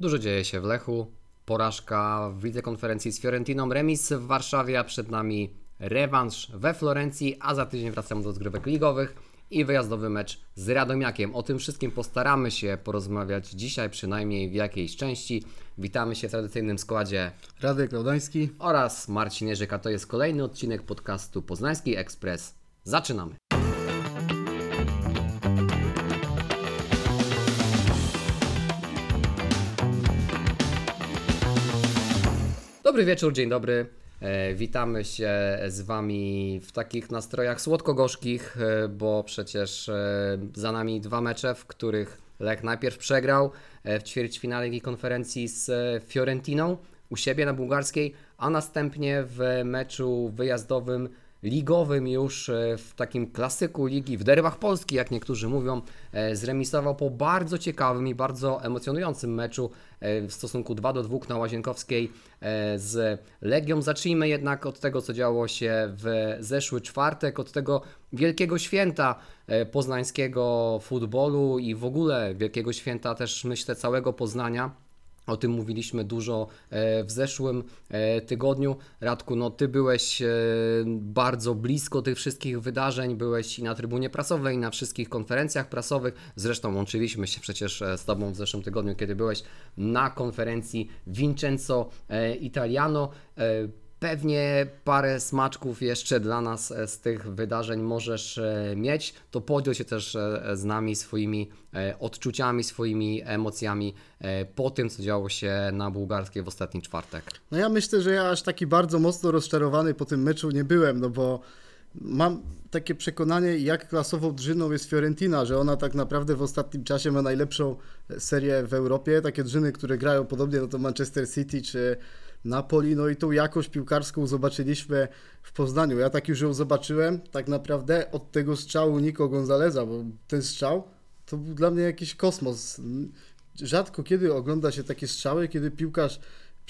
Dużo dzieje się w Lechu. Porażka w lidze konferencji z Fiorentiną, remis w Warszawie, a przed nami rewanż we Florencji, a za tydzień wracamy do rozgrywek ligowych i wyjazdowy mecz z Radomiakiem. O tym wszystkim postaramy się porozmawiać dzisiaj, przynajmniej w jakiejś części. Witamy się w tradycyjnym składzie Radek Laudański. oraz Marcin Jerzyk, a to jest kolejny odcinek podcastu Poznański Ekspres. Zaczynamy! Dobry wieczór, dzień dobry. E, witamy się z Wami w takich nastrojach słodko-gorzkich, e, bo przecież e, za nami dwa mecze, w których Lech najpierw przegrał w ćwierćfinale Ligi Konferencji z Fiorentiną u siebie na bułgarskiej, a następnie w meczu wyjazdowym ligowym już w takim klasyku ligi, w derwach Polski, jak niektórzy mówią, zremisował po bardzo ciekawym i bardzo emocjonującym meczu w stosunku 2 do 2 na Łazienkowskiej e, z Legią. Zacznijmy jednak od tego, co działo się w zeszły czwartek, od tego wielkiego święta e, poznańskiego futbolu i w ogóle wielkiego święta też myślę całego Poznania. O tym mówiliśmy dużo e, w zeszłym e, tygodniu. Radku, no ty byłeś e, bardzo blisko tych wszystkich wydarzeń, byłeś i na trybunie prasowej, i na wszystkich konferencjach prasowych. Zresztą łączyliśmy się przecież z tobą w zeszłym tygodniu, kiedy byłeś na konferencji Vincenzo Italiano. Pewnie parę smaczków jeszcze dla nas e, z tych wydarzeń możesz e, mieć. To podziel się też e, z nami swoimi odczuciami, swoimi emocjami po tym, co działo się na bułgarskiej w ostatni czwartek. No ja myślę, że ja aż taki bardzo mocno rozczarowany po tym meczu nie byłem, no bo mam takie przekonanie, jak klasową drużyną jest Fiorentina, że ona tak naprawdę w ostatnim czasie ma najlepszą serię w Europie. Takie drużyny, które grają podobnie, no to Manchester City czy Napoli, no i tą jakość piłkarską zobaczyliśmy w Poznaniu. Ja tak już ją zobaczyłem, tak naprawdę od tego strzału Nico Gonzaleza, bo ten strzał to był dla mnie jakiś kosmos. Rzadko kiedy ogląda się takie strzały, kiedy piłkarz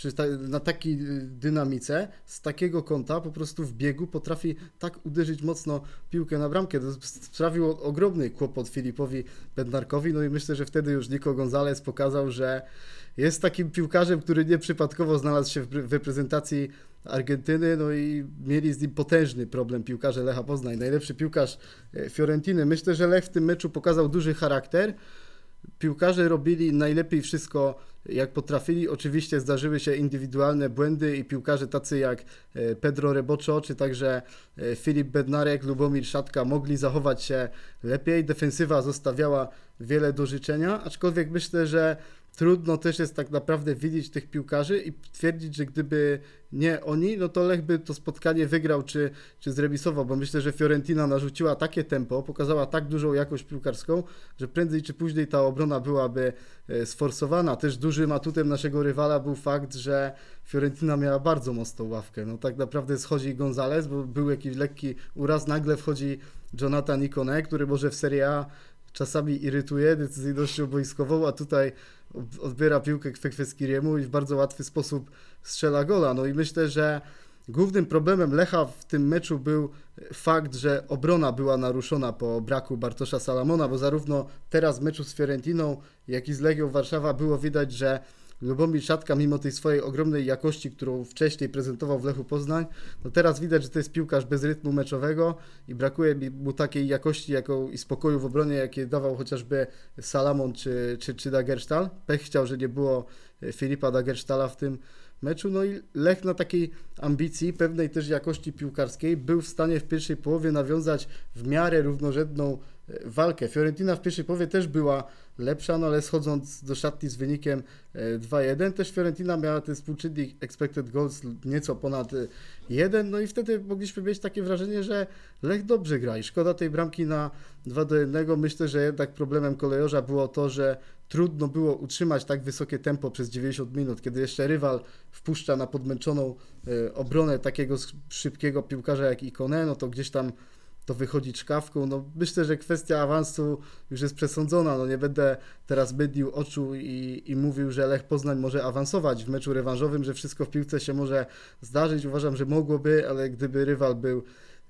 przy ta, na takiej y, dynamice, z takiego kąta, po prostu w biegu potrafi tak uderzyć mocno piłkę na bramkę. To sprawiło ogromny kłopot Filipowi Bednarkowi, no i myślę, że wtedy już Nico Gonzalez pokazał, że jest takim piłkarzem, który nieprzypadkowo znalazł się w reprezentacji Argentyny, no i mieli z nim potężny problem piłkarze Lecha Poznań. Najlepszy piłkarz e, Fiorentiny. Myślę, że Lech w tym meczu pokazał duży charakter. Piłkarze robili najlepiej wszystko, jak potrafili. Oczywiście zdarzyły się indywidualne błędy i piłkarze tacy jak e, Pedro Reboczo, czy także e, Filip Bednarek, Lubomir Szatka mogli zachować się lepiej. Defensywa zostawiała wiele do życzenia, aczkolwiek myślę, że trudno też jest tak naprawdę widzieć tych piłkarzy i twierdzić, że gdyby nie oni, no to Lech by to spotkanie wygrał czy, czy zremisował, bo myślę, że Fiorentina narzuciła takie tempo, pokazała tak dużą jakość piłkarską, że prędzej czy później ta obrona byłaby e, sforsowana. Też dużym atutem naszego rywala był fakt, że Fiorentina miała bardzo mocną ławkę. No tak naprawdę schodzi Gonzalez, bo był jakiś lekki uraz, nagle wchodzi Jonathan Ikone, który może w Serie A czasami irytuje decyzyjnością boiskową, a tutaj od- odbiera piłkę Kwekweskiriemu i w bardzo łatwy sposób strzela gola. No i myślę, że głównym problemem Lecha w tym meczu był fakt, że obrona była naruszona po braku Bartosza Salamona, bo zarówno teraz w meczu z Fiorentiną, jak i z Legią Warszawa było widać, że Lubomir Szatka, mimo tej swojej ogromnej jakości, którą wcześniej prezentował w Lechu Poznań, no teraz widać, że to jest piłkarz bez rytmu meczowego i brakuje mu takiej jakości jaką, i spokoju w obronie, jakie dawał chociażby Salamon czy, czy, czy Dagerstal. Pech chciał, że nie było e, Filipa Dagerstala w tym meczu. No i Lech na takiej ambicji, pewnej też jakości piłkarskiej, był w stanie w pierwszej połowie nawiązać w miarę równorzędną e, walkę. Fiorentina w pierwszej połowie też była lepsza, no ale schodząc do szatni z wynikiem e, 2-1, też Fiorentina miała ten współczynnik expected goals nieco ponad e, 1, no i wtedy mogliśmy mieć takie wrażenie, że Lech dobrze gra i szkoda tej bramki na 2 do 1. Myślę, że jednak problemem kolejorza było to, że trudno było utrzymać tak wysokie tempo przez 90 minut, kiedy jeszcze rywal wpuszcza na podmęczoną e, obronę takiego szybkiego piłkarza jak Ikone, no to gdzieś tam to wychodzi czkawką. No myślę, że kwestia awansu już jest przesądzona. No nie będę teraz mydlił oczu i, i mówił, że Lech Poznań może awansować w meczu rewanżowym, że wszystko w piłce się może zdarzyć. Uważam, że mogłoby, ale gdyby rywal był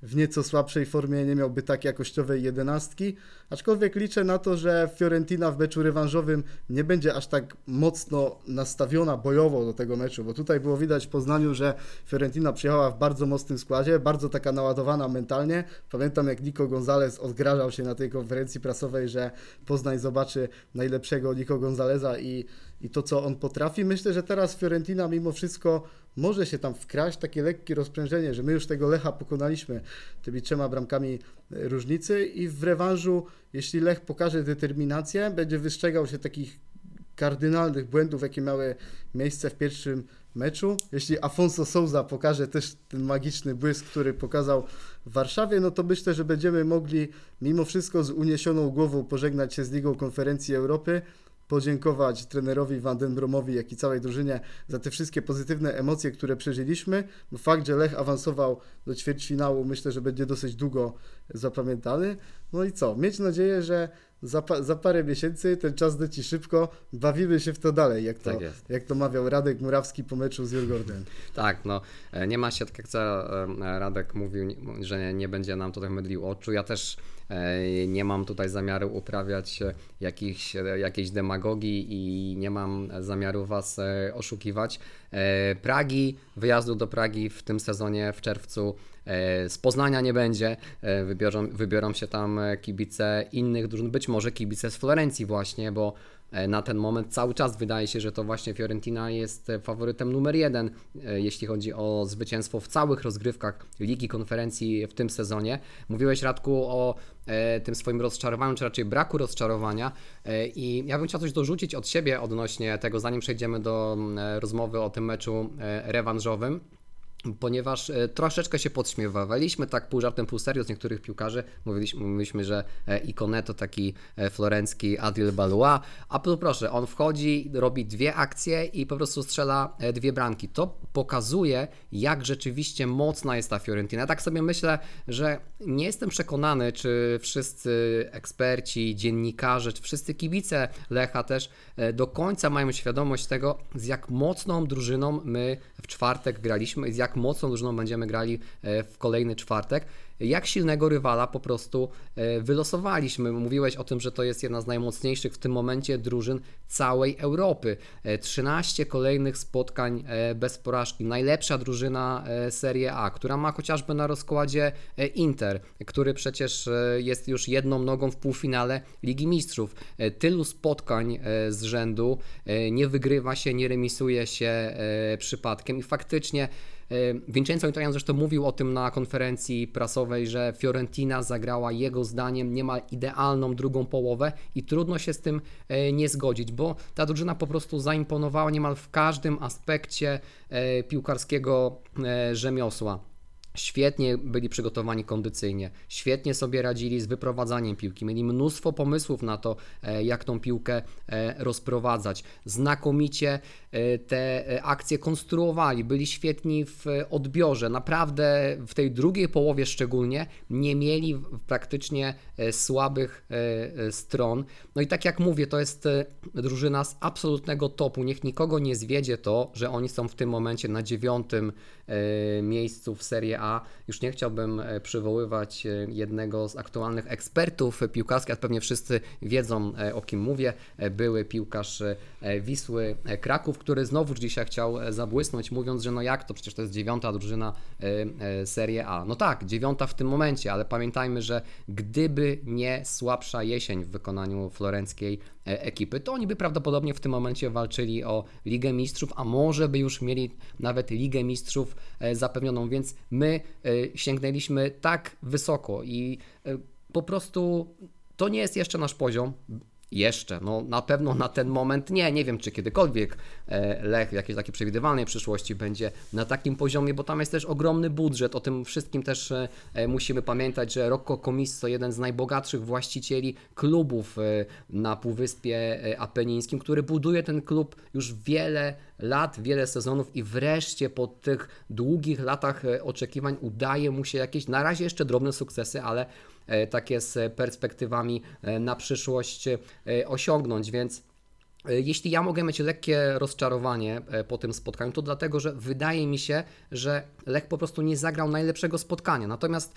w nieco słabszej formie nie miałby tak jakościowej jedenastki, aczkolwiek liczę na to, że Fiorentina w meczu rewanżowym nie będzie aż tak mocno nastawiona bojowo do tego meczu, bo tutaj było widać w Poznaniu, że Fiorentina przyjechała w bardzo mocnym składzie, bardzo taka naładowana mentalnie. Pamiętam jak Nico Gonzalez odgrażał się na tej konferencji prasowej, że Poznań zobaczy najlepszego Nico Gonzaleza i, i to, co on potrafi. Myślę, że teraz Fiorentina mimo wszystko może się tam wkraść, takie lekkie rozprężenie, że my już tego Lecha pokonaliśmy tymi trzema bramkami różnicy i w rewanżu, jeśli Lech pokaże determinację, będzie wystrzegał się takich kardynalnych błędów, jakie miały miejsce w pierwszym meczu. Jeśli Afonso Souza pokaże też ten magiczny błysk, który pokazał w Warszawie, no to myślę, że będziemy mogli mimo wszystko z uniesioną głową pożegnać się z Ligą Konferencji Europy, podziękować trenerowi Van den Bromowi, jak i całej drużynie za te wszystkie pozytywne emocje, które przeżyliśmy. Bo fakt, że Lech awansował do ćwierćfinału, myślę, że będzie dosyć długo zapamiętany. No i co? Mieć nadzieję, że za, pa- za parę miesięcy ten czas leci szybko, bawimy się w to dalej, jak to, Tak jest. jak to mawiał Radek Murawski po meczu z Jurgordem. Tak, no e, nie ma się, tak jak Radek mówił, że nie, będzie nam tutaj mydlił oczu. Ja też nie mam tutaj zamiaru uprawiać e, jakichś, e, jakiejś demagogii i nie mam zamiaru Was e, oszukiwać. E, Pragi, wyjazdu do Pragi w tym sezonie w czerwcu e, z Poznania nie będzie. E, Wybiorą, wybiorą się tam e, kibice innych drużyn, być może kibice z Florencji właśnie, bo E, na ten moment cały czas wydaje się, że to właśnie Fiorentina jest e, faworytem numer jeden, e, jeśli chodzi o zwycięstwo w całych rozgrywkach Ligi Konferencji w tym sezonie. Mówiłeś, Radku, o e, tym swoim rozczarowaniu, czy raczej braku rozczarowania e, i ja bym chciał coś dorzucić od siebie odnośnie tego, zanim przejdziemy do mm, e, rozmowy o tym meczu e, rewanżowym ponieważ e, troszeczkę się podśmiewaliśmy tak pół żartem, pół serio z niektórych piłkarzy. Mówiliśmy, mówiliśmy że e, Ikone to taki e, florencki Adil Balua, a proszę, on wchodzi, robi dwie akcje i po prostu strzela dwie bramki. To pokazuje, jak rzeczywiście mocna jest ta Fiorentina. Tak sobie myślę, że nie jestem przekonany, czy wszyscy eksperci, dziennikarze, czy wszyscy kibice Lecha też do końca mają świadomość tego, z jak mocną drużyną my w czwartek graliśmy i z jak mocną drużyną będziemy grali e, w kolejny czwartek. Jak silnego rywala po prostu e, wylosowaliśmy. Mówiłeś o tym, że to jest jedna z najmocniejszych w tym momencie drużyn całej Europy. E, 13 kolejnych spotkań e, bez porażki. Najlepsza drużyna e, Serie A, która ma chociażby na rozkładzie e, Inter, który przecież e, jest już jedną nogą w półfinale Ligi Mistrzów. E, Tylu spotkań e, z rzędu e, nie wygrywa się, nie remisuje się e, przypadkiem i faktycznie e, Vincenzo Italian zresztą mówił o tym na konferencji prasowej, że Fiorentina zagrała jego zdaniem niemal idealną drugą połowę i trudno się z tym e, nie zgodzić, bo ta drużyna po prostu zaimponowała niemal w każdym aspekcie e, piłkarskiego e, rzemiosła. Świetnie byli przygotowani kondycyjnie, świetnie sobie radzili z wyprowadzaniem piłki, mieli mnóstwo pomysłów na to, e, jak tą piłkę e, rozprowadzać. Znakomicie e, te akcje konstruowali, byli świetni w odbiorze. Naprawdę w tej drugiej połowie szczególnie nie mieli praktycznie słabych e, e, stron. No i tak jak mówię, to jest e, drużyna z absolutnego topu. Niech nikogo nie zwiedzie to, że oni są w tym momencie na dziewiątym e, miejscu w Serie A. Już nie chciałbym e, przywoływać e, jednego z aktualnych ekspertów piłkarskich, a pewnie wszyscy wiedzą e, o kim mówię. E, Były piłkarz e, Wisły e, Kraków, który znowu dzisiaj chciał e, zabłysnąć, mówiąc, że no jak to, przecież to jest dziewiąta drużyna e, e, Serie A. No tak, dziewiąta w tym momencie, ale pamiętajmy, że gdyby nie słabsza jesień w wykonaniu florenckiej e, ekipy, to oni by prawdopodobnie w tym momencie walczyli o Ligę Mistrzów, a może by już mieli nawet Ligę Mistrzów e, zapewnioną, więc my e, sięgnęliśmy tak wysoko i po prostu to nie jest jeszcze nasz poziom. Jeszcze, no na pewno na ten moment nie, nie wiem czy kiedykolwiek e, Lech w jakiejś takiej przewidywalnej przyszłości będzie na takim poziomie, bo tam jest też ogromny budżet, o tym wszystkim też e, e, musimy pamiętać, że Rocco Comisso, jeden z najbogatszych właścicieli klubów na Półwyspie Apenińskim, który buduje ten klub już wiele lat, wiele sezonów i wreszcie po tych długich latach oczekiwań udaje mu się jakieś, na razie jeszcze drobne sukcesy, ale takie z perspektywami e, na przyszłość e, osiągnąć, więc E, Jeśli ja mogę mieć lekkie rozczarowanie e, po tym spotkaniu, to dlatego, że wydaje mi się, że Lech po prostu nie zagrał najlepszego spotkania. Natomiast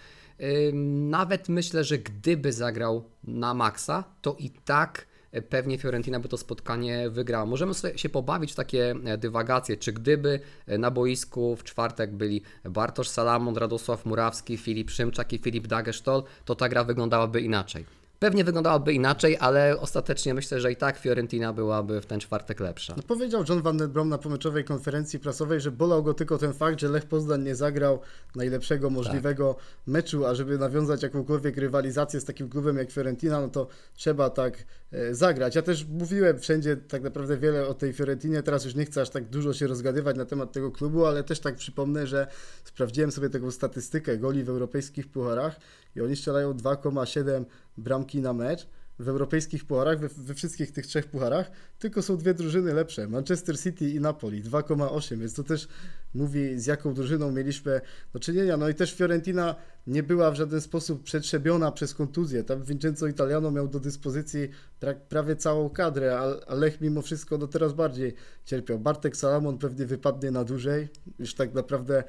ym, nawet myślę, że gdyby zagrał na maksa, to i tak e, pewnie Fiorentina by to spotkanie wygrała. Możemy sobie się pobawić w takie e, dywagacje, czy gdyby e, na boisku w czwartek byli Bartosz Salamon, Radosław Murawski, Filip Szymczak i Filip Dagestol, to ta gra wyglądałaby inaczej. Pewnie wyglądałaby inaczej, ale ostatecznie myślę, że i tak Fiorentina byłaby w ten czwartek lepsza. No powiedział John Van den Brom na pomeczowej konferencji prasowej, że bolał go tylko ten fakt, że Lech Poznań nie zagrał najlepszego możliwego meczu, a żeby nawiązać jakąkolwiek rywalizację z takim klubem jak Fiorentina, no to trzeba tak e, zagrać. Ja też mówiłem wszędzie tak naprawdę wiele o tej Fiorentinie, teraz już nie chcę aż tak dużo się rozgadywać na temat tego klubu, ale też tak przypomnę, że sprawdziłem sobie taką statystykę goli w europejskich pucharach i oni strzelają 2,7 bramki na mecz w europejskich pucharach, we, we wszystkich tych trzech pucharach, tylko są dwie drużyny lepsze, Manchester City i Napoli, 2,8, więc to też mówi z jaką drużyną mieliśmy do czynienia. No i też Fiorentina nie była w żaden sposób przetrzebiona przez kontuzję. Tam Vincenzo Italiano miał do dyspozycji pra, prawie całą kadrę, a Lech mimo wszystko no teraz bardziej cierpiał. Bartek Salamon pewnie wypadnie na dłużej, już tak naprawdę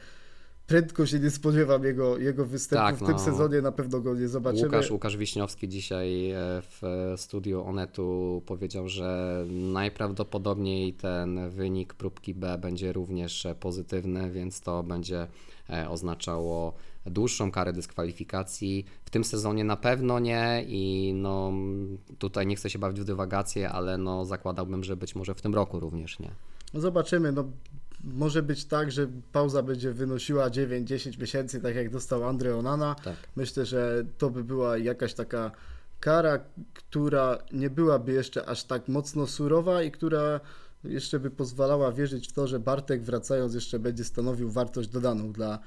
prędko się nie spodziewam jego, jego występu Tak, w tym no. sezonie, na pewno go nie zobaczymy. Łukasz, Łukasz Wiśniowski dzisiaj e, w studiu Onetu powiedział, że najprawdopodobniej ten wynik próbki B będzie również pozytywny, więc to będzie e, oznaczało dłuższą karę dyskwalifikacji. W tym sezonie na pewno nie i no tutaj nie chcę się bawić w dywagację, ale no zakładałbym, że być może w tym roku również nie. No zobaczymy, no może być tak, że pauza będzie wynosiła 9-10 miesięcy, tak jak dostał Andre Onana. Tak. Myślę, że to by była jakaś taka kara, która nie byłaby jeszcze aż tak mocno surowa i która jeszcze by pozwalała wierzyć w to, że Bartek wracając jeszcze będzie stanowił wartość dodaną dla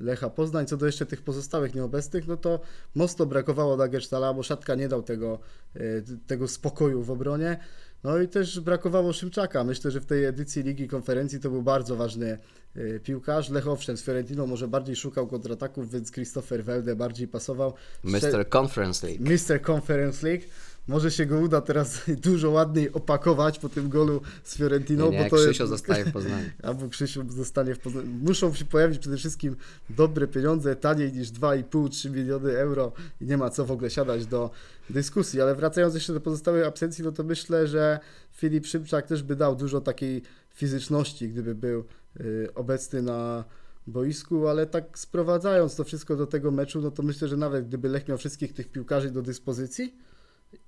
Lecha Poznań. Co do jeszcze tych pozostałych nieobecnych, no to mocno brakowało Dagerstala, bo Szatka nie dał tego, e, tego spokoju w obronie. No i też brakowało Szymczaka. Myślę, że w tej edycji Ligi Konferencji to był bardzo ważny e, piłkarz. Lech owszem z Fiorentiną może bardziej szukał kontrataków, więc Christopher Welde bardziej pasował. Mr. Conference League. Mr. Conference League. Może się go uda teraz dużo ładniej opakować po tym golu z Fiorentiną, Nie, nie, bo to Krzysio jest... zostaje w Poznaniu. Albo Krzysiu zostanie w Poznaniu. Muszą się pojawić przede wszystkim dobre pieniądze, taniej niż 2,5-3 miliony euro i nie ma co w ogóle siadać do dyskusji. Ale wracając jeszcze do pozostałej absencji, no to myślę, że Filip Szymczak też by dał dużo takiej fizyczności, gdyby był y, obecny na boisku, ale tak sprowadzając to wszystko do tego meczu, no to myślę, że nawet gdyby Lech miał wszystkich tych piłkarzy do dyspozycji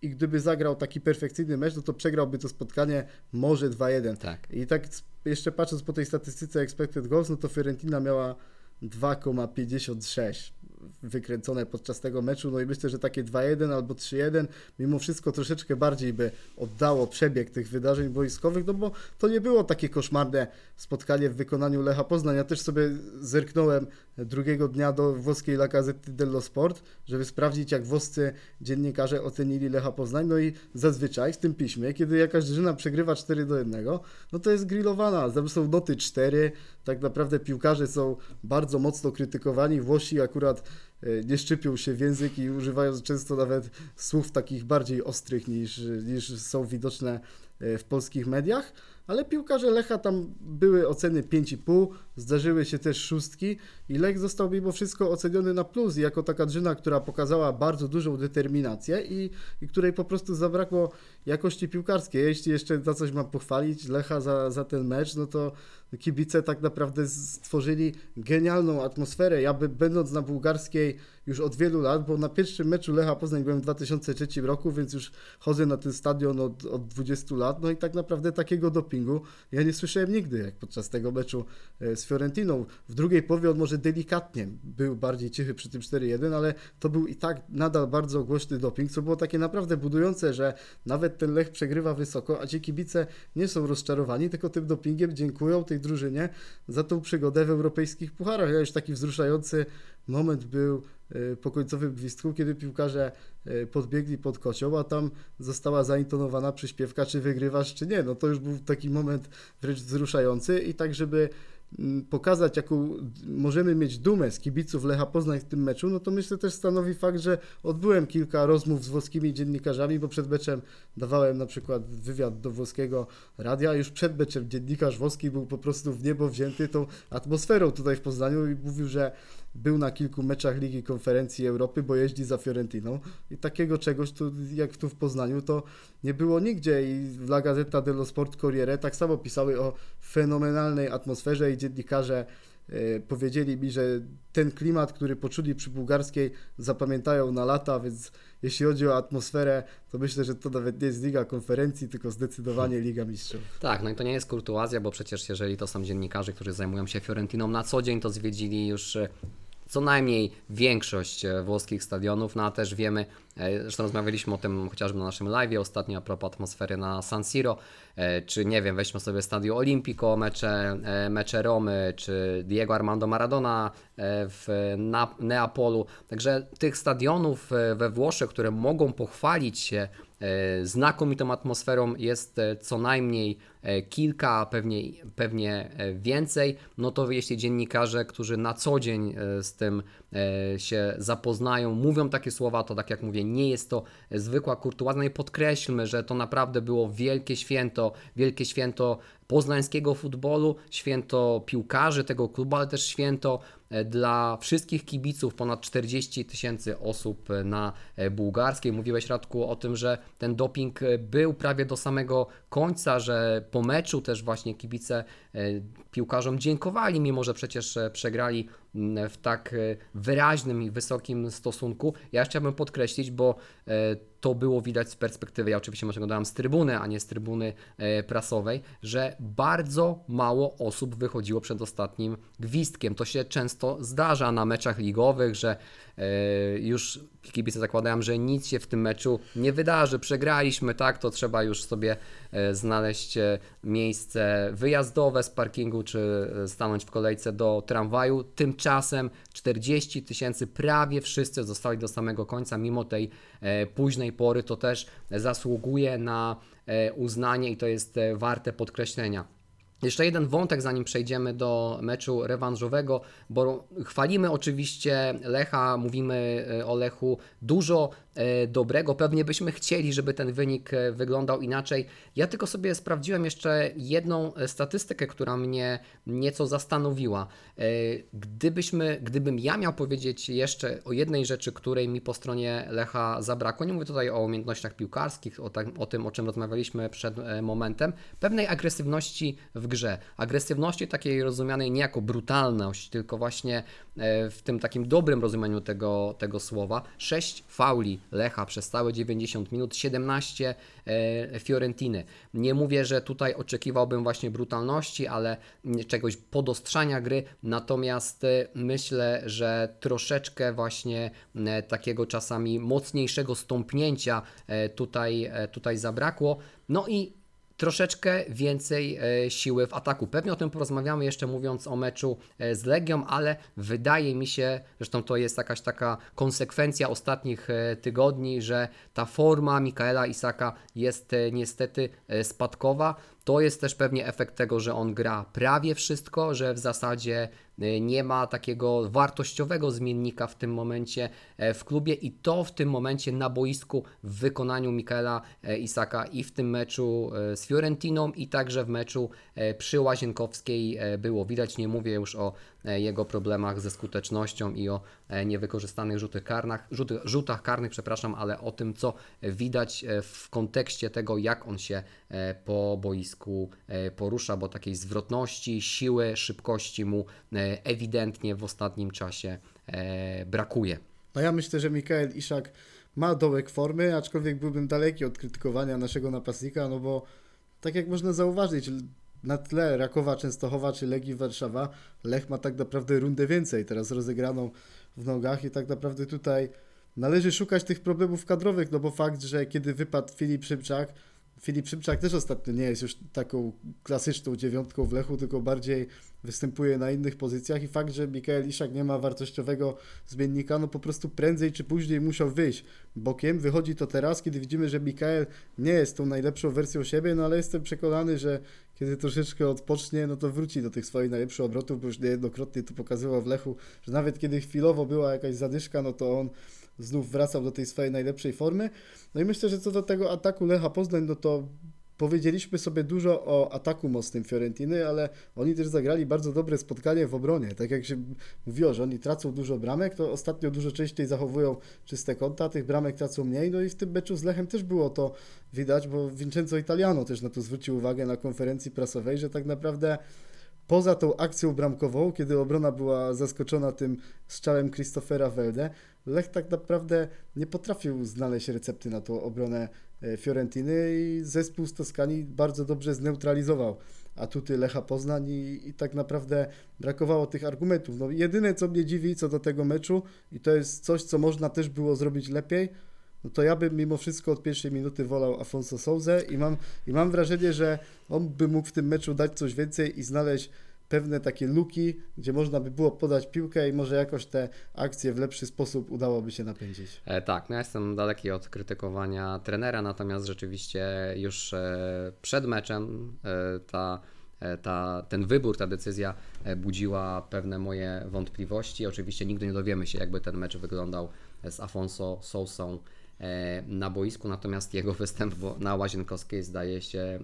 i gdyby zagrał taki perfekcyjny mecz, no to przegrałby to spotkanie może 2-1. Tak. I tak jeszcze patrząc po tej statystyce expected goals, no to Fiorentina miała 2,56 wykręcone podczas tego meczu, no i myślę, że takie 2-1 albo 3-1 mimo wszystko troszeczkę bardziej by oddało przebieg tych wydarzeń boiskowych, no bo to nie było takie koszmarne spotkanie w wykonaniu Lecha Poznań. Ja też sobie zerknąłem drugiego dnia do włoskiej La Gazzetta dello Sport, żeby sprawdzić jak włoscy dziennikarze ocenili Lecha Poznań, no i zazwyczaj w tym piśmie, kiedy jakaś drużyna przegrywa 4 do 1, no to jest grillowana, tam są noty 4, tak naprawdę piłkarze są bardzo mocno krytykowani, Włosi akurat nie szczypią się w język i używają często nawet słów takich bardziej ostrych niż, niż są widoczne e, w polskich mediach, ale piłkarze Lecha tam były oceny 5,5, zdarzyły się też szóstki i Lech został mimo wszystko oceniony na plus jako taka drużyna, która pokazała bardzo dużą determinację i, i której po prostu zabrakło jakości piłkarskiej. Jeśli jeszcze za coś mam pochwalić Lecha za, za ten mecz, no to kibice tak naprawdę stworzyli genialną atmosferę. Ja by, będąc na bułgarskiej już od wielu lat, bo na pierwszym meczu Lecha Poznań byłem w 2003 roku, więc już chodzę na ten stadion od, od 20 lat, no i tak naprawdę takiego dopingu ja nie słyszałem nigdy, jak podczas tego meczu e, z Fiorentiną. W drugiej połowie on może delikatnie był bardziej cichy przy tym 4-1, ale to był i tak nadal bardzo głośny doping, co było takie naprawdę budujące, że nawet ten Lech przegrywa wysoko, a ci kibice nie są rozczarowani, tylko tym dopingiem dziękują tej drużynie za tą przygodę w europejskich pucharach. Ja już taki wzruszający moment był e, po końcowym gwizdku, kiedy piłkarze e, podbiegli pod kocioł, a tam została zaintonowana przyśpiewka, czy wygrywasz, czy nie. No to już był taki moment wręcz wzruszający i tak, żeby pokazać, jaką możemy mieć dumę z kibiców Lecha Poznań w tym meczu, no to myślę też stanowi fakt, że odbyłem kilka rozmów z włoskimi dziennikarzami, bo przed meczem dawałem na przykład wywiad do włoskiego radia, już przed meczem dziennikarz włoski był po prostu w niebo wzięty tą atmosferą tutaj w Poznaniu i mówił, że był na kilku meczach Ligi Konferencji Europy, bo jeździ za Fiorentiną. I takiego czegoś tu, jak tu w Poznaniu to nie było nigdzie. I La Gazzetta dello Sport Corriere tak samo pisały o fenomenalnej atmosferze i dziennikarze powiedzieli mi, że ten klimat, który poczuli przy bułgarskiej zapamiętają na lata, więc jeśli chodzi o atmosferę, to myślę, że to nawet nie jest Liga Konferencji, tylko zdecydowanie Liga Mistrzów. Tak, no i to nie jest kurtuazja, bo przecież jeżeli to są dziennikarze, którzy zajmują się Fiorentiną na co dzień, to zwiedzili już e, co najmniej większość e, włoskich stadionów, no a też wiemy, e, zresztą rozmawialiśmy o tym chociażby na naszym live ostatnio a propos atmosfery na San Siro, e, czy nie wiem, weźmy sobie Stadio Olimpico, mecze, mecze Romy, czy Diego Armando Maradona w Neapolu, także tych stadionów we Włoszech, które mogą pochwalić się znakomitą atmosferą jest e, co najmniej e, kilka, pewnie, pewnie e, więcej, no to jeśli dziennikarze, którzy na co dzień e, z tym e, się zapoznają, mówią takie słowa, to tak jak mówię, nie jest to zwykła kurtuazja. No i podkreślmy, że to naprawdę było wielkie święto, wielkie święto poznańskiego futbolu, święto piłkarzy tego klubu, ale też święto e, dla wszystkich kibiców, ponad 40 tysięcy osób e, na e, bułgarskiej. Mówiłeś Radku o tym, że ten doping e, był prawie do samego końca, że po meczu też właśnie kibice e, piłkarzom dziękowali, mimo że przecież e, przegrali m, w tak e, wyraźnym i wysokim stosunku. Ja chciałbym podkreślić, bo e, to było widać z perspektywy, ja oczywiście może oglądałem z trybuny, a nie z trybuny prasowej, że bardzo mało osób wychodziło przed ostatnim gwizdkiem. To się często zdarza na meczach ligowych, że już kibice zakładają, że nic się w tym meczu nie wydarzy, przegraliśmy, tak, to trzeba już sobie znaleźć e, miejsce wyjazdowe z parkingu, czy e, stanąć w kolejce do tramwaju. Tymczasem 40 tysięcy, prawie wszyscy zostali do samego końca, mimo tej e, późnej pory, to też zasługuje na e, uznanie i to jest e, warte podkreślenia. Jeszcze jeden wątek, zanim przejdziemy do meczu rewanżowego, bo chwalimy oczywiście Lecha, mówimy e, o Lechu dużo e, dobrego. Pewnie byśmy chcieli, żeby ten wynik e, wyglądał inaczej. Ja tylko sobie sprawdziłem jeszcze jedną e, statystykę, która mnie nieco zastanowiła. E, Gdybyśmy, gdybym ja miał powiedzieć jeszcze o jednej rzeczy, której mi po stronie Lecha zabrakło, nie mówię tutaj o umiejętnościach piłkarskich, o, tak, o tym, o czym rozmawialiśmy przed e, momentem, pewnej agresywności w grze. Agresywności takiej rozumianej nie jako brutalność, tylko właśnie e, w tym takim dobrym rozumieniu tego, tego słowa. 6 fauli Lecha przez całe 90 minut, 17 e, Fiorentiny. Nie mówię, że tutaj oczekiwałbym właśnie brutalności, ale czegoś podostrzania gry, natomiast e, myślę, że troszeczkę właśnie e, takiego czasami mocniejszego stąpnięcia tutaj, tutaj zabrakło. No i troszeczkę więcej e, siły w ataku. Pewnie o tym porozmawiamy jeszcze mówiąc o meczu e, z Legią, ale wydaje mi się, zresztą to jest jakaś taka konsekwencja ostatnich e, tygodni, że ta forma Mikaela Isaka jest niestety spadkowa. To jest też pewnie efekt tego, że on gra prawie wszystko, że w zasadzie e, nie ma takiego wartościowego zmiennika w tym momencie e, w klubie i to w tym momencie na boisku w wykonaniu Mikaela e, Isaka i w tym meczu z Fiorentiną i także w meczu przy Łazienkowskiej było widać. Nie mówię już o jego problemach ze skutecznością i o e, niewykorzystanych rzutach karnych, rzuty, rzutach karnych, przepraszam, ale o tym, co widać e, w kontekście tego, jak on się e, po boisku e, porusza, bo takiej zwrotności, siły, szybkości mu e, ewidentnie w ostatnim czasie e, brakuje. No ja myślę, że Mikael Iszak ma dołek formy, aczkolwiek byłbym daleki od krytykowania naszego napastnika, no bo tak jak można zauważyć, na tle Rakowa Częstochowa czy Legii Warszawa, Lech ma tak naprawdę rundę więcej teraz rozegraną w nogach i tak naprawdę tutaj należy szukać tych problemów kadrowych, no bo fakt, że kiedy wypadł Filip Szymczak, Filip Szymczak też ostatnio nie jest już taką klasyczną dziewiątką w Lechu, tylko bardziej występuje na innych pozycjach i fakt, że Mikael Iszak nie ma wartościowego zmiennika, no po prostu prędzej czy później musiał wyjść bokiem. Wychodzi to teraz, kiedy widzimy, że Mikael nie jest tą najlepszą wersją siebie, no ale jestem przekonany, że kiedy troszeczkę odpocznie, no to wróci do tych swoich najlepszych obrotów, bo już niejednokrotnie to pokazywał w Lechu, że nawet kiedy chwilowo była jakaś zadyszka, no to on znów wracał do tej swojej najlepszej formy. No i myślę, że co do tego ataku Lecha Poznań, no to powiedzieliśmy sobie dużo o ataku mocnym Fiorentiny, ale oni też zagrali bardzo dobre spotkanie w obronie. Tak jak się mówiło, że oni tracą dużo bramek, to ostatnio dużo częściej zachowują czyste konta, tych bramek tracą mniej. No i w tym meczu z Lechem też było to widać, bo Vincenzo Italiano też na to zwrócił uwagę na konferencji prasowej, że tak naprawdę poza tą akcją bramkową, kiedy obrona była zaskoczona tym strzałem Christophera Welde, Lech tak naprawdę nie potrafił znaleźć recepty na tą obronę Fiorentiny i zespół z Toskanii bardzo dobrze zneutralizował atuty Lecha Poznań i, i tak naprawdę brakowało tych argumentów. No, jedyne co mnie dziwi co do tego meczu i to jest coś, co można też było zrobić lepiej, no to ja bym mimo wszystko od pierwszej minuty wolał Afonso Souzę i mam, i mam wrażenie, że on by mógł w tym meczu dać coś więcej i znaleźć pewne takie luki, gdzie można by było podać piłkę i może jakoś te akcje w lepszy sposób udałoby się napędzić. E, tak, no ja jestem daleki od krytykowania trenera, natomiast rzeczywiście już e, przed meczem e, ta, e, ta, ten wybór, ta decyzja e, budziła pewne moje wątpliwości. Oczywiście nigdy nie dowiemy się, jakby ten mecz wyglądał z Afonso Sousą e, na boisku, natomiast jego występ na Łazienkowskiej zdaje się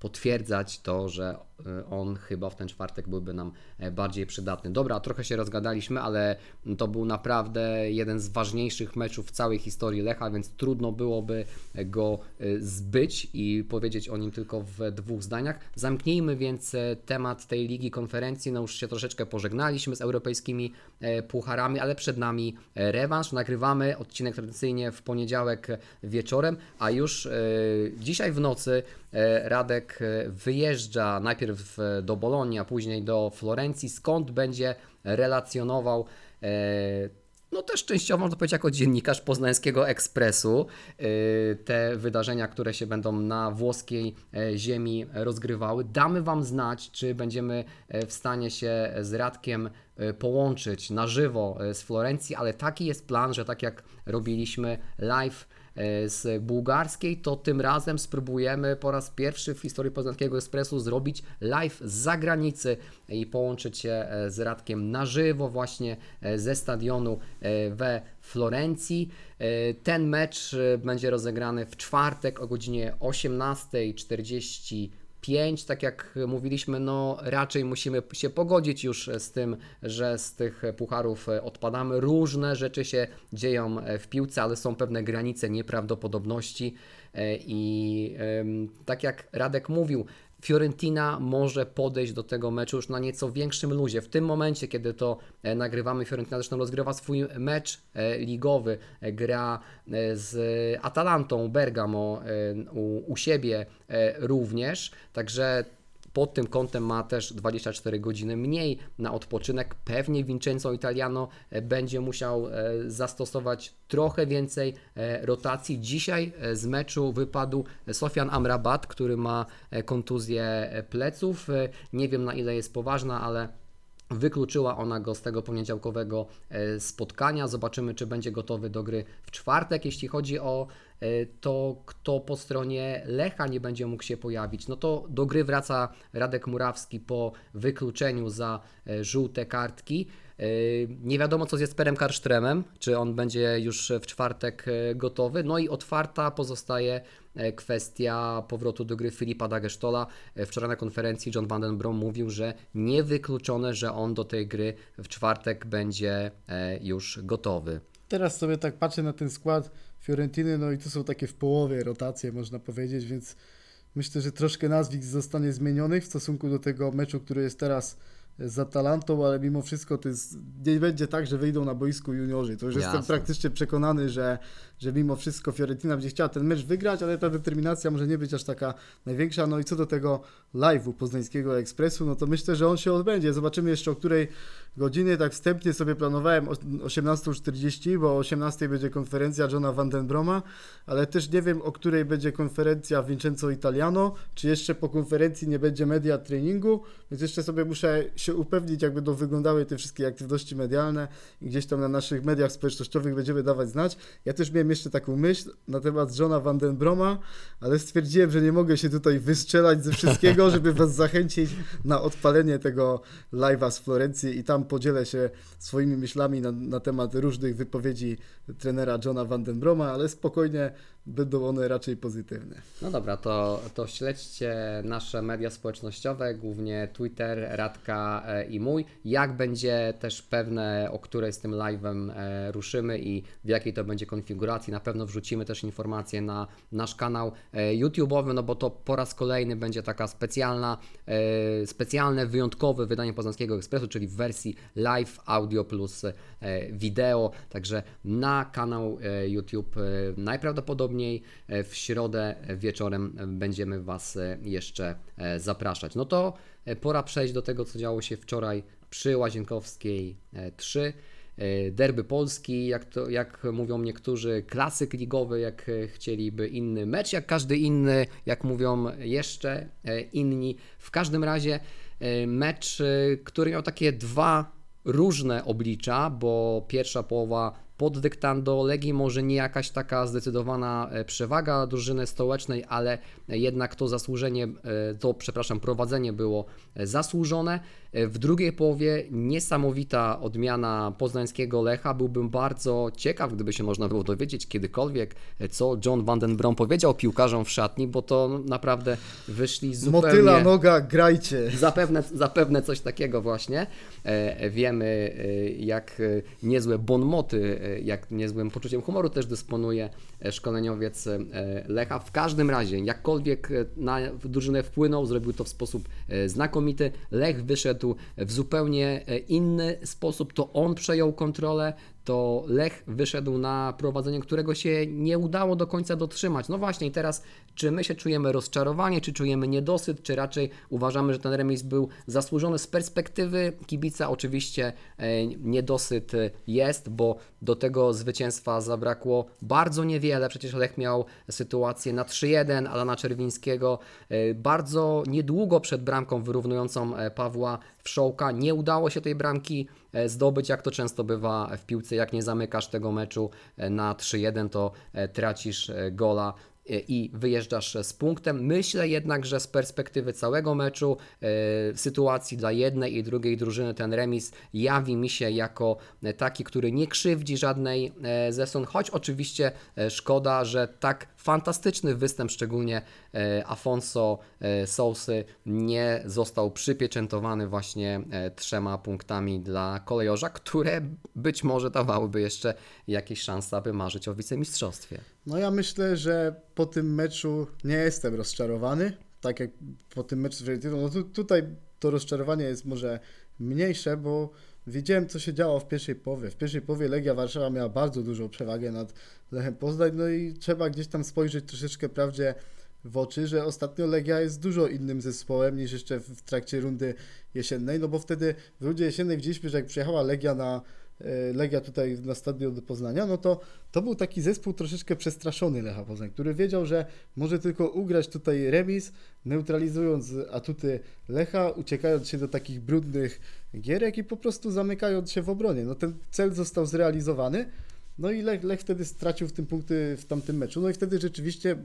potwierdzać to, że e, on chyba w ten czwartek byłby nam e, bardziej przydatny. Dobra, trochę się rozgadaliśmy, ale to był naprawdę jeden z ważniejszych meczów w całej historii Lecha, więc trudno byłoby go e, zbyć i powiedzieć o nim tylko w dwóch zdaniach. Zamknijmy więc temat tej ligi konferencji. No już się troszeczkę pożegnaliśmy z europejskimi pucharami, ale przed nami rewanż. Nagrywamy odcinek tradycyjnie w poniedziałek wieczorem, a już dzisiaj w nocy Radek e, wyjeżdża najpierw e, do Bolonii, a później do Florencji, skąd będzie relacjonował e, no też częściowo można powiedzieć jako dziennikarz poznańskiego Ekspresu te wydarzenia, które się będą na włoskiej e, ziemi rozgrywały. Damy Wam znać, czy będziemy e, w stanie się z Radkiem e, połączyć na żywo e, z Florencji, ale taki jest plan, że tak jak robiliśmy live e, z bułgarskiej, to tym razem spróbujemy po raz pierwszy w historii Poznańskiego Ekspresu zrobić live z zagranicy i połączyć się e, z Radkiem na żywo właśnie e, ze stadionu e, we Florencji. E, Ten mecz e, będzie rozegrany w czwartek o godzinie 18.45. Tak jak mówiliśmy, no raczej musimy się pogodzić już z tym, że z tych pucharów e, odpadamy. Różne rzeczy się dzieją e, w piłce, ale są pewne granice nieprawdopodobności e, i tak jak Radek mówił, Fiorentina może podejść do tego meczu już na nieco większym luzie. W tym momencie, kiedy to e, nagrywamy, Fiorentina zresztą rozgrywa swój mecz e, ligowy, e, gra z Atalantą Bergamo u, u siebie również, także pod tym kątem ma też 24 godziny mniej na odpoczynek. Pewnie Vincenzo Italiano e, będzie musiał e, zastosować trochę więcej e, rotacji. Dzisiaj z meczu wypadł Sofian Amrabat, który ma kontuzję pleców. Nie wiem na ile jest poważna, ale Wykluczyła ona go z tego poniedziałkowego spotkania. Zobaczymy, czy będzie gotowy do gry w czwartek. Jeśli chodzi o to, kto po stronie Lecha nie będzie mógł się pojawić, no to do gry wraca Radek Murawski po wykluczeniu za e, żółte kartki. E, Nie wiadomo, co z Jesperem Karsztremem, czy on będzie już w czwartek e, gotowy. No i otwarta pozostaje e, kwestia powrotu do gry Filipa Dagesztola. E, Wczoraj na konferencji John Van Den Brom mówił, że niewykluczone, że on do tej gry w czwartek będzie e, już gotowy. Teraz sobie tak patrzę na ten skład Fiorentiny, no i to są takie w połowie rotacje, można powiedzieć, więc myślę, że troszkę nazwisk zostanie zmienionych w stosunku do tego meczu, który jest teraz z Atalantą, ale mimo wszystko to jest, nie będzie tak, że wyjdą na boisku juniorzy. To już jestem Jasne. praktycznie przekonany, że, że mimo wszystko Fiorentina będzie chciała ten mecz wygrać, ale ta determinacja może nie być aż taka największa. No i co do tego live'u Poznańskiego Ekspresu, no to myślę, że on się odbędzie. Zobaczymy jeszcze o której godzinie. Tak wstępnie sobie planowałem o 18.40, bo o 18.00 będzie konferencja Johna Van Den Broma, ale też nie wiem o której będzie konferencja Vincenzo Italiano, czy jeszcze po konferencji nie będzie media treningu, więc jeszcze sobie muszę się upewnić, jak będą wyglądały te wszystkie aktywności medialne i gdzieś tam na naszych mediach społecznościowych będziemy dawać znać. Ja też miałem jeszcze taką myśl na temat Johna Van Den Broma, ale stwierdziłem, że nie mogę się tutaj wystrzelać ze wszystkiego, żeby was zachęcić na odpalenie tego live'a z Florencji i tam podzielę się swoimi myślami na, na temat różnych wypowiedzi trenera Johna Van Den Broma, ale spokojnie będą one raczej pozytywne. No dobra, to, to śledźcie nasze media społecznościowe, głównie Twitter, Radka e, i mój. Jak będzie też pewne, o której z tym live'em e, ruszymy i w jakiej to będzie konfiguracji. Na pewno wrzucimy też informacje na nasz kanał e, YouTube'owy, no bo to po raz kolejny będzie taka specjalna, specjalne, wyjątkowe wydanie Poznańskiego Ekspresu, czyli w wersji live, audio plus wideo. Także na kanał YouTube e, e, w środę wieczorem będziemy Was e, jeszcze e, zapraszać. No to pora przejść do tego, co działo się wczoraj przy Łazienkowskiej e, 3. E, Derby Polski, jak, to, jak mówią niektórzy, klasyk ligowy, jak chcieliby inny mecz, jak każdy inny, jak mówią jeszcze inni. W każdym razie mecz, który miał takie dwa różne oblicza, bo pierwsza połowa pod dyktando Legii może nie jakaś taka zdecydowana e, przewaga drużyny stołecznej, ale jednak to zasłużenie, e, to przepraszam, prowadzenie było e, zasłużone. W drugiej połowie niesamowita odmiana poznańskiego Lecha. Byłbym bardzo ciekaw, gdyby się można było dowiedzieć kiedykolwiek, co John Van Den Brom powiedział piłkarzom w szatni, bo to naprawdę wyszli zupełnie... Motyla noga, grajcie. Zapewne, zapewne coś takiego właśnie. Wiemy, jak niezłe bonmoty, jak niezłym poczuciem humoru też dysponuje szkoleniowiec e, Lecha. W każdym razie, jakkolwiek e, na drużynę wpłynął, zrobił to w sposób e, znakomity. Lech wyszedł w zupełnie e, inny sposób. To on przejął kontrolę, to Lech wyszedł na prowadzenie, którego się nie udało do końca dotrzymać. No właśnie, i teraz czy my się czujemy rozczarowani, czy czujemy niedosyt, czy raczej uważamy, że ten remis był zasłużony z perspektywy kibica? Oczywiście e, niedosyt e, jest, bo do tego zwycięstwa zabrakło bardzo niewiele. Przecież Lech miał sytuację na 3-1 Alana Czerwińskiego e, bardzo niedługo przed bramką wyrównującą e, Pawła Wszołka. Nie udało się tej bramki e, zdobyć, jak to często bywa w piłce. Jak nie zamykasz tego meczu na 3-1, to tracisz gola i wyjeżdżasz z punktem. Myślę jednak, że z perspektywy całego meczu, e, sytuacji dla jednej i drugiej drużyny, ten remis jawi mi się jako e, taki, który nie krzywdzi żadnej ze stron, choć oczywiście szkoda, że tak fantastyczny występ, szczególnie e, Afonso e, Sousy, nie został przypieczętowany właśnie e, trzema punktami dla kolejorza, które być może dawałyby jeszcze jakieś szanse, aby marzyć o wicemistrzostwie. No ja myślę, że po tym meczu nie jestem rozczarowany, tak jak po tym meczu z. No tu, tutaj to rozczarowanie jest może mniejsze, bo widziałem co się działo w pierwszej połowie. W pierwszej połowie Legia Warszawa miała bardzo dużą przewagę nad Lechem Poznań, no i trzeba gdzieś tam spojrzeć troszeczkę prawdzie w oczy, że ostatnio Legia jest dużo innym zespołem niż jeszcze w, trakcie rundy jesiennej, no bo wtedy w rundzie jesiennej widzieliśmy, że jak przyjechała Legia na Legia tutaj na stadion do Poznania, no to to był taki zespół troszeczkę przestraszony Lecha Poznań, który wiedział, że może tylko ugrać tutaj remis, neutralizując atuty Lecha, uciekając się do takich brudnych gierek i po prostu zamykając się w obronie. No ten cel został zrealizowany, no i Lech, Lech wtedy stracił w tym punkty w tamtym meczu, no i wtedy rzeczywiście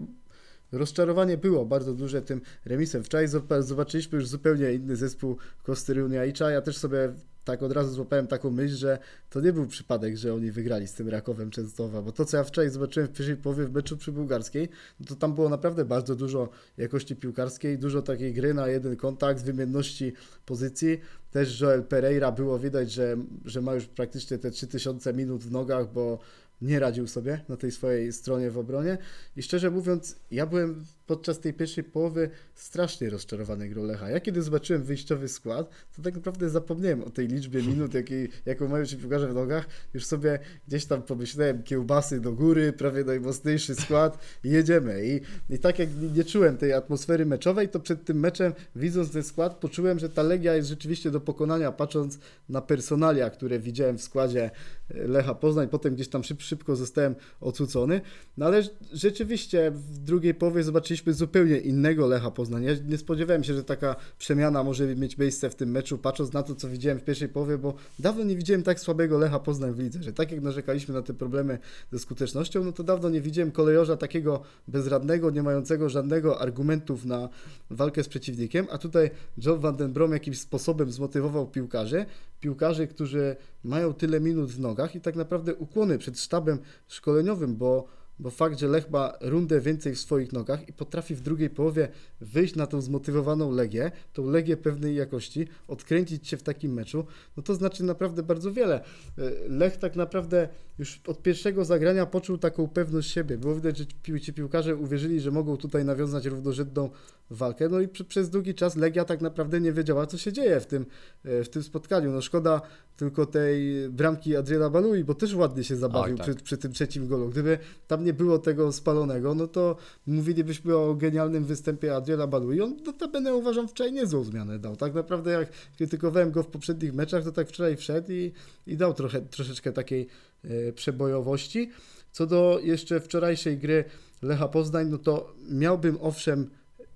rozczarowanie było bardzo duże tym remisem. Wczoraj zob- zobaczyliśmy już zupełnie inny zespół Kostyrunia i Ja też sobie tak od razu złapałem taką myśl, że to nie był przypadek, że oni wygrali z tym Rakowem Częstochowa, bo to co ja wczoraj zobaczyłem w pierwszej połowie w meczu przy Bułgarskiej, no to tam było naprawdę bardzo dużo jakości piłkarskiej, dużo takiej gry na jeden kontakt, wymienności pozycji. Też Joel Pereira było widać, że, że ma już praktycznie te 3000 minut w nogach, bo nie radził sobie na tej swojej stronie w obronie. I szczerze mówiąc, ja byłem podczas tej pierwszej połowy strasznie rozczarowany grą Lecha. Ja kiedy zobaczyłem wyjściowy skład, to tak naprawdę zapomniałem o tej liczbie minut, jakiej, jaką mają ci piłkarze w nogach. Już sobie gdzieś tam pomyślałem, kiełbasy do góry, prawie najmocniejszy skład i jedziemy. I, I tak jak nie, czułem tej atmosfery meczowej, to przed tym meczem, widząc ten skład, poczułem, że ta Legia jest rzeczywiście do pokonania, patrząc na personalia, które widziałem w składzie Lecha Poznań. Potem gdzieś tam szyb, szybko zostałem odrzucony. No ale rzeczywiście w drugiej połowie zobaczyliśmy zobaczyliśmy zupełnie innego Lecha Poznań. Ja nie spodziewałem się, że taka przemiana może mieć miejsce w tym meczu, patrząc na to, co widziałem w pierwszej połowie, bo dawno nie widziałem tak słabego Lecha Poznań w lidze, że tak jak narzekaliśmy na te problemy ze skutecznością, no to dawno nie widziałem kolejorza takiego bezradnego, nie mającego żadnego argumentów na walkę z przeciwnikiem, a tutaj John van den Brom jakimś sposobem zmotywował piłkarzy, piłkarzy, którzy mają tyle minut w nogach i tak naprawdę ukłony przed sztabem szkoleniowym, bo bo fakt, że Lech ma rundę więcej w swoich nogach i potrafi w drugiej połowie wyjść na tą zmotywowaną Legię, tą Legię pewnej jakości, odkręcić się w takim meczu, no to znaczy naprawdę bardzo wiele. E, Lech tak naprawdę już od pierwszego zagrania poczuł taką pewność siebie. Było widać, że ci piłkarze uwierzyli, że mogą tutaj nawiązać równorzędną walkę, no i przez długi czas Legia tak naprawdę nie wiedziała, co się dzieje w tym, e, w tym spotkaniu. No szkoda tylko tej bramki Adriana Balui, bo też ładnie się zabawił Oj, tak. przy, przy tym trzecim golu. Gdyby tam nie było tego spalonego, no to mówilibyśmy o genialnym występie Adriana Balui. On notabene uważam wczoraj niezłą zmianę dał. Tak naprawdę jak krytykowałem go w poprzednich meczach, to tak wczoraj wszedł i, i dał trochę, troszeczkę takiej e, przebojowości. Co do jeszcze wczorajszej gry Lecha Poznań, no to miałbym owszem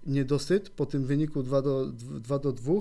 niedosyt po tym wyniku 2 do, 2 do 2,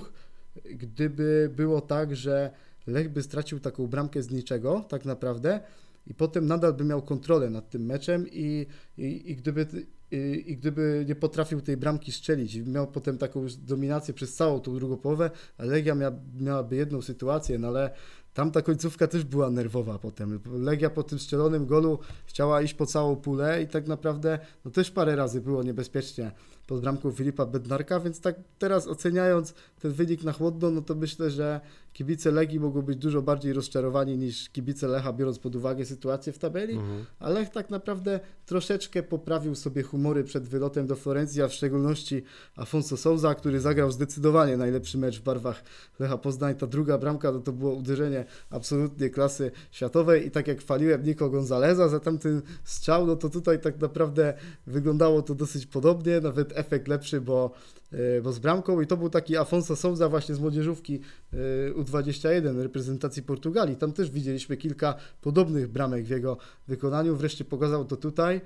gdyby było tak, że Lech by stracił taką bramkę z niczego, tak naprawdę, i potem nadal by miał kontrolę nad tym meczem i, i, i gdyby i, i gdyby nie potrafił tej bramki strzelić miał potem taką już dominację przez całą tą drugą połowę, a Legia mia, miałaby jedną sytuację, no ale tam ta końcówka też była nerwowa potem. Legia po tym strzelonym golu chciała iść po całą pulę i tak naprawdę no też parę razy było niebezpiecznie pod bramką Filipa Bednarka, więc tak teraz oceniając ten wynik na chłodno, no to myślę, że kibice Legii mogą być dużo bardziej rozczarowani niż kibice Lecha, biorąc pod uwagę sytuację w tabeli, Mhm. a Lech tak naprawdę troszeczkę poprawił sobie humory przed wylotem do Florencji, a w szczególności Afonso Souza, który zagrał zdecydowanie najlepszy mecz w barwach Lecha Poznań. Ta druga bramka no to było uderzenie absolutnie klasy światowej i tak jak chwaliłem Nico Gonzaleza za tamten strzał, no to tutaj tak naprawdę wyglądało to dosyć podobnie, nawet efekt lepszy, bo, e, bo z bramką i to był taki Afonso Souza właśnie z młodzieżówki e, U21 reprezentacji Portugalii. Tam też widzieliśmy kilka podobnych bramek w jego wykonaniu. Wreszcie pokazał to tutaj,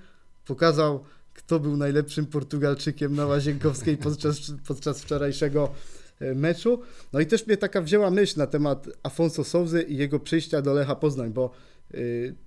pokazał kto był najlepszym Portugalczykiem na Łazienkowskiej podczas, podczas wczorajszego e, meczu. No i też mnie taka wzięła myśl na temat Afonso Souzy i jego przyjścia do Lecha Poznań, bo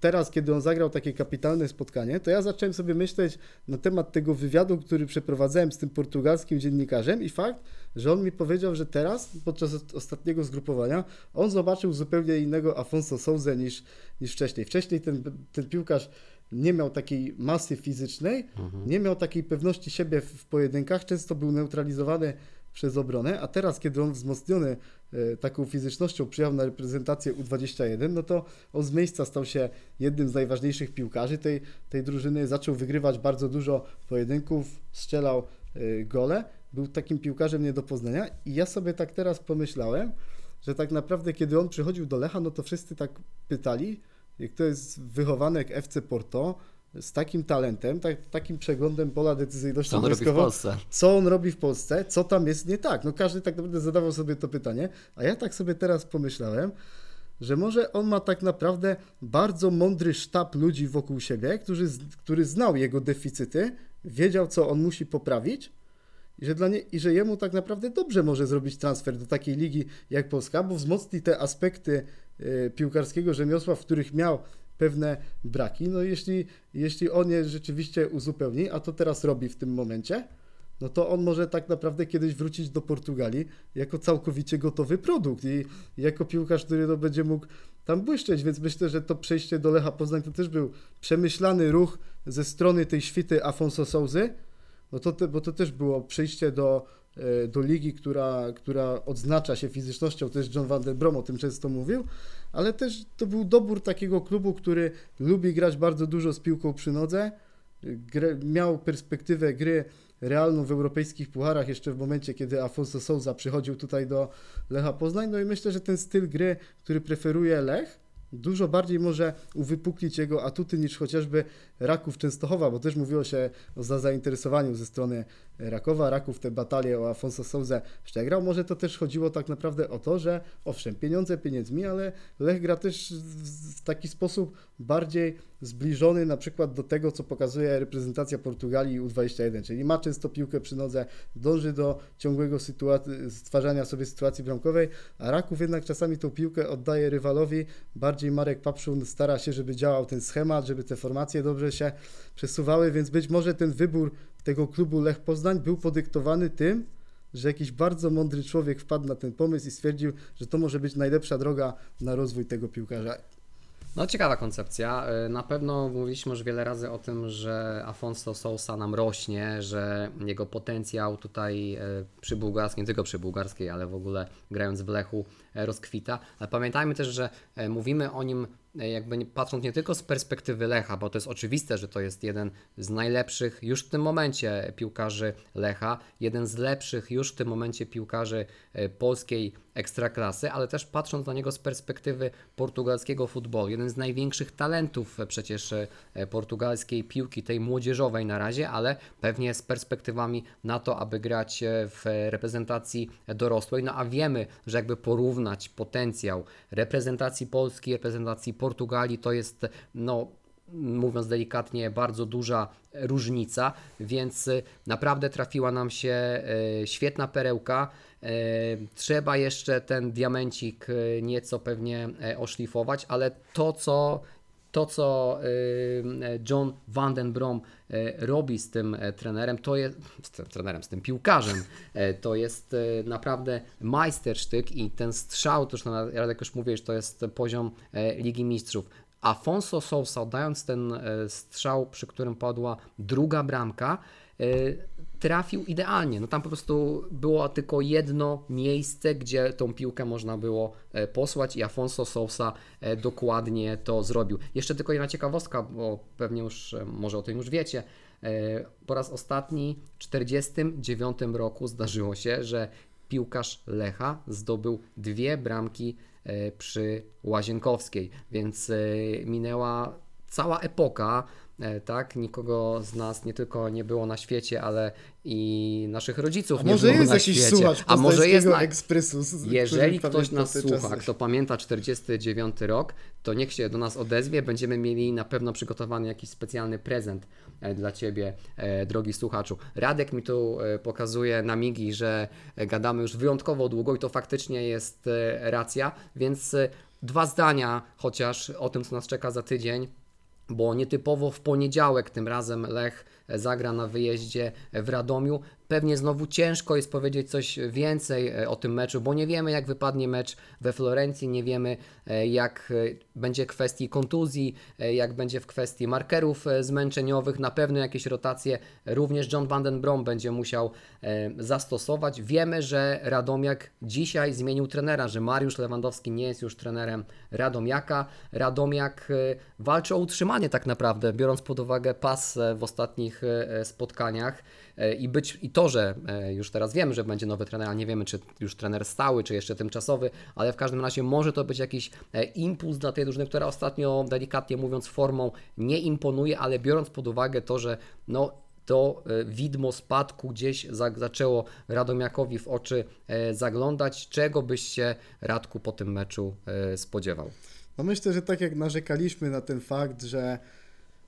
teraz, kiedy on zagrał takie kapitalne spotkanie, to ja zacząłem sobie myśleć na temat tego wywiadu, który przeprowadzałem z tym portugalskim dziennikarzem i fakt, że on mi powiedział, że teraz, podczas os- ostatniego zgrupowania, on zobaczył zupełnie innego Afonso Souzę niż, niż wcześniej. Wcześniej ten, ten piłkarz nie miał takiej masy fizycznej, nie miał takiej pewności siebie w pojedynkach, często był neutralizowany przez obronę, a teraz, kiedy on wzmocniony e, taką fizycznością przyjechał na reprezentację U21, no to on z miejsca stał się jednym z najważniejszych piłkarzy tej, tej drużyny, zaczął wygrywać bardzo dużo pojedynków, strzelał e, gole, był takim piłkarzem nie do poznania. I ja sobie tak teraz pomyślałem, że tak naprawdę kiedy on przychodził do Lecha, no to wszyscy tak pytali, jak to jest wychowanek FC Porto, z takim talentem, tak, takim przeglądem pola decyzyjności Co on robi w Polsce? co on robi w Polsce, co tam jest nie tak. No każdy tak naprawdę zadawał sobie to pytanie, a ja tak sobie teraz pomyślałem, że może on ma tak naprawdę bardzo mądry sztab ludzi wokół siebie, którzy, który znał jego deficyty, wiedział, co on musi poprawić i że, dla nie, i że jemu tak naprawdę dobrze może zrobić transfer do takiej ligi jak Polska, bo wzmocni te aspekty y, piłkarskiego rzemiosła, w których miał pewne braki. No jeśli, jeśli on je rzeczywiście uzupełni, a to teraz robi w tym momencie, no to on może tak naprawdę kiedyś wrócić do Portugalii jako całkowicie gotowy produkt i jako piłkarz, który no będzie mógł tam błyszczeć, więc myślę, że to przejście do Lecha Poznań to też był przemyślany ruch ze strony tej świty Afonso Souzy, no to bo to też było przejście do, do ligi, która, która odznacza się fizycznością, też John Van der Brom o tym często mówił, ale też to był dobór takiego klubu, który lubi grać bardzo dużo z piłką przy nodze, grę, miał perspektywę gry realną w europejskich pucharach jeszcze w momencie, kiedy Afonso Souza przychodził tutaj do Lecha Poznań, no i myślę, że ten styl gry, który preferuje Lech, dużo bardziej może uwypuklić jego atuty niż chociażby Raków Częstochowa, bo też mówiło się o za zainteresowaniu ze strony Rakowa. Raków tę batalię o Afonso Souza przegrał. Może to też chodziło tak naprawdę o to, że owszem, pieniądze pieniędzmi, ale Lech gra też w taki sposób bardziej zbliżony na przykład do tego, co pokazuje reprezentacja Portugalii U21, czyli ma często piłkę przy nodze, dąży do ciągłego stwarzania sobie sytuacji bramkowej, a Raków jednak czasami tą piłkę oddaje rywalowi. Bardziej Marek Papszun stara się, żeby działał ten schemat, żeby te formacje dobrze się przesuwały, więc być może ten wybór tego klubu Lech Poznań był podyktowany tym, że jakiś bardzo mądry człowiek wpadł na ten pomysł i stwierdził, że to może być najlepsza droga na rozwój tego piłkarza. No ciekawa koncepcja. Y, Na pewno mówiliśmy już wiele razy o tym, że Afonso Sousa nam rośnie, że jego potencjał tutaj y, przy bułgarskiej, nie tylko przy bułgarskiej, ale w ogóle grając w Lechu rozkwita. Ale pamiętajmy też, że e, mówimy o nim e, jakby patrząc nie tylko z perspektywy Lecha, bo to jest oczywiste, że to jest jeden z najlepszych już w tym momencie piłkarzy Lecha, jeden z lepszych już w tym momencie piłkarzy e, polskiej ekstraklasy, ale też patrząc na niego z perspektywy portugalskiego futbolu, jeden z największych talentów e, przecież e, portugalskiej piłki, tej młodzieżowej na razie, ale pewnie z perspektywami na to, aby grać e, w reprezentacji dorosłej. No a wiemy, że jakby porównać potencjał reprezentacji Polski, reprezentacji Portugalii, to jest no mówiąc delikatnie, bardzo duża różnica, więc y, naprawdę trafiła nam się y, świetna perełka. Y, Trzeba jeszcze ten diamencik nieco pewnie e, oszlifować, ale to, co to, co y, John Van den Brom y, robi z tym e, trenerem, to jest, z tym trenerem, z tym piłkarzem, e, to jest e, naprawdę majstersztyk i ten strzał, to już Radek już mówiłeś, to jest poziom Ligi Mistrzów. Afonso Sousa, oddając ten strzał, przy którym padła druga bramka, trafił idealnie. No tam po prostu było tylko jedno miejsce, gdzie tą piłkę można było e, posłać i Afonso Sousa e, dokładnie to zrobił. Jeszcze tylko jedna ciekawostka, bo pewnie już, e, może o tym już wiecie. Po raz ostatni w 49 roku zdarzyło się, że piłkarz Lecha zdobył dwie bramki przy Łazienkowskiej, więc minęła cała epoka, tak? Nikogo z nas nie tylko nie było na świecie, ale i naszych rodziców A nie może było jest na jakiś świecie. słuchacz A może jest na... ekspresu, Jeżeli ktoś nas słucha, kto pamięta 49 rok, to niech się do nas odezwie. Będziemy mieli na pewno przygotowany jakiś specjalny prezent e, dla Ciebie, e, drogi słuchaczu. Radek mi tu e, pokazuje na migi, że e, gadamy już wyjątkowo długo i to faktycznie jest e, racja, więc e, dwa zdania chociaż o tym, co nas czeka za tydzień bo nietypowo w poniedziałek tym razem Lech zagra na wyjeździe w Radomiu. Pewnie znowu ciężko jest powiedzieć coś więcej e, o tym meczu, bo nie wiemy jak wypadnie mecz we Florencji, nie wiemy e, jak e, będzie w kwestii kontuzji, e, jak będzie w kwestii markerów e, zmęczeniowych, na pewno jakieś rotacje również John van Brom będzie musiał e, zastosować. Wiemy, że Radomiak dzisiaj zmienił trenera, że Mariusz Lewandowski nie jest już trenerem Radomiaka. Radomiak e, walczy o utrzymanie tak naprawdę, biorąc pod uwagę pas e, w ostatnich e, spotkaniach e, i być i to, że e, już teraz wiemy, że będzie nowy trener, a nie wiemy czy już trener stały, czy jeszcze tymczasowy, ale w każdym razie może to być jakiś e, impuls dla tej drużyny, która ostatnio delikatnie mówiąc formą nie imponuje, ale biorąc pod uwagę to, że no to e, widmo spadku gdzieś za, zaczęło Radomiakowi w oczy e, zaglądać. Czego byś się Radku po tym meczu e, spodziewał? No myślę, że tak jak narzekaliśmy na ten fakt, że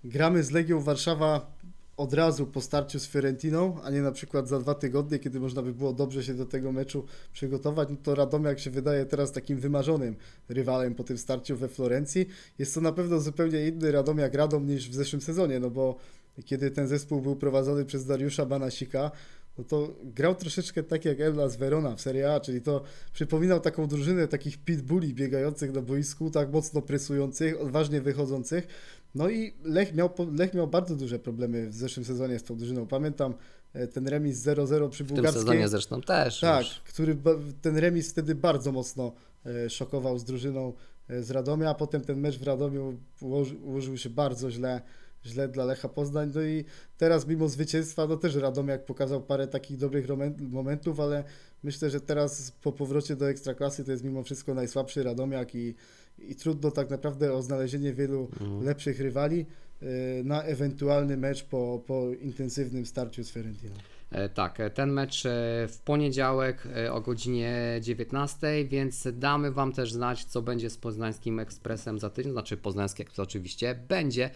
gramy z Legią Warszawa od razu po starciu z Fiorentiną, a nie na przykład za dwa tygodnie, kiedy można by było dobrze się do tego meczu przygotować, no to Radomiak się wydaje teraz takim wymarzonym rywalem po tym starciu we Florencji. Jest to na pewno zupełnie inny Radomiak Radom niż w zeszłym sezonie, no bo kiedy ten zespół był prowadzony przez Dariusza Banasika, no to grał troszeczkę tak jak Hellas Verona w Serie A, czyli to przypominał taką drużynę takich pitbulli biegających na boisku, tak mocno presujących, odważnie wychodzących. No i Lech miał, Lech miał bardzo duże problemy w zeszłym sezonie z tą drużyną. Pamiętam e, ten remis 0-0 przy W tym bułgarskiej. sezonie zresztą też. Tak, już. który ten remis wtedy bardzo mocno e, szokował z drużyną e, z Radomia, a potem ten mecz w Radomiu ułoży, ułożył się bardzo źle, źle dla Lecha Poznań. No i teraz mimo zwycięstwa, no też Radomiak pokazał parę takich dobrych momentów, ale myślę, że teraz po powrocie do Ekstraklasy to jest mimo wszystko najsłabszy Radomiak i, i trudno tak naprawdę o znalezienie wielu lepszych rywali e, na ewentualny mecz po, po intensywnym starciu z Fiorentiną. E, Tak, e, ten mecz e, w poniedziałek o godzinie 19, więc damy Wam też znać, co będzie z Poznańskim Ekspresem za tydzień. Znaczy, Poznański Ekspres oczywiście będzie,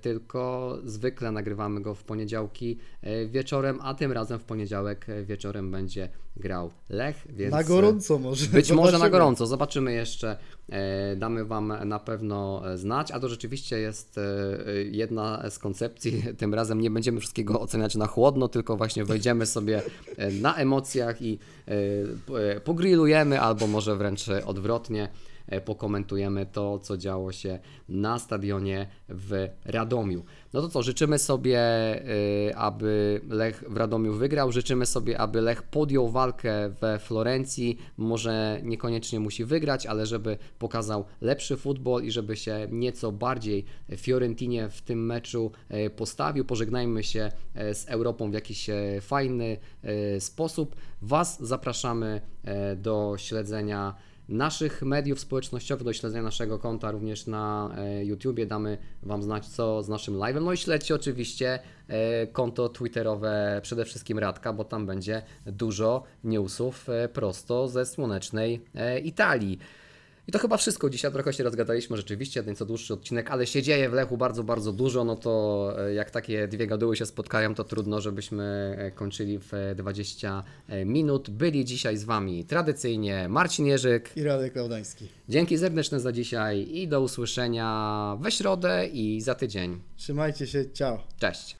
tylko zwykle nagrywamy go w poniedziałki wieczorem, a tym razem w poniedziałek wieczorem będzie grał Lech. Więc Na e, gorąco może. być może na Zobaczymy. gorąco, zobaczymy jeszcze. E, Damy Wam na pewno e, znać, a to rzeczywiście jest jedna z koncepcji. Tym razem nie będziemy wszystkiego oceniać na chłodno, tylko właśnie wejdziemy sobie na emocjach i pogrillujemy, albo może wręcz odwrotnie pokomentujemy to, co działo się na stadionie w Radomiu. No to co, życzymy sobie, y, aby Lech w Radomiu wygrał, życzymy sobie, aby Lech podjął walkę we Florencji, może niekoniecznie musi wygrać, ale żeby pokazał lepszy futbol i żeby się nieco bardziej Fiorentinie w tym meczu e, postawił. Pożegnajmy się e, z Europą w jakiś e, fajny e, sposób. Was zapraszamy e, do śledzenia naszych mediów społecznościowych, do śledzenia naszego konta również na e, YouTubie. Damy Wam znać, co z naszym live'em. No i śledźcie oczywiście e, konto twitterowe, przede wszystkim Radka, bo tam będzie dużo newsów e, prosto ze słonecznej Italii. I to chyba wszystko. Dzisiaj trochę się rozgadaliśmy, rzeczywiście, nieco dłuższy odcinek, ale się dzieje w Lechu bardzo, bardzo dużo. No to e, jak takie dwie gaduły się spotkają, to trudno, żebyśmy e, kończyli w e, 20 minut. Byli dzisiaj z Wami tradycyjnie Marcin Jerzyk. I Radek Klaudański. Dzięki serdeczne za dzisiaj i do usłyszenia we środę i za tydzień. Trzymajcie się, ciao. Cześć.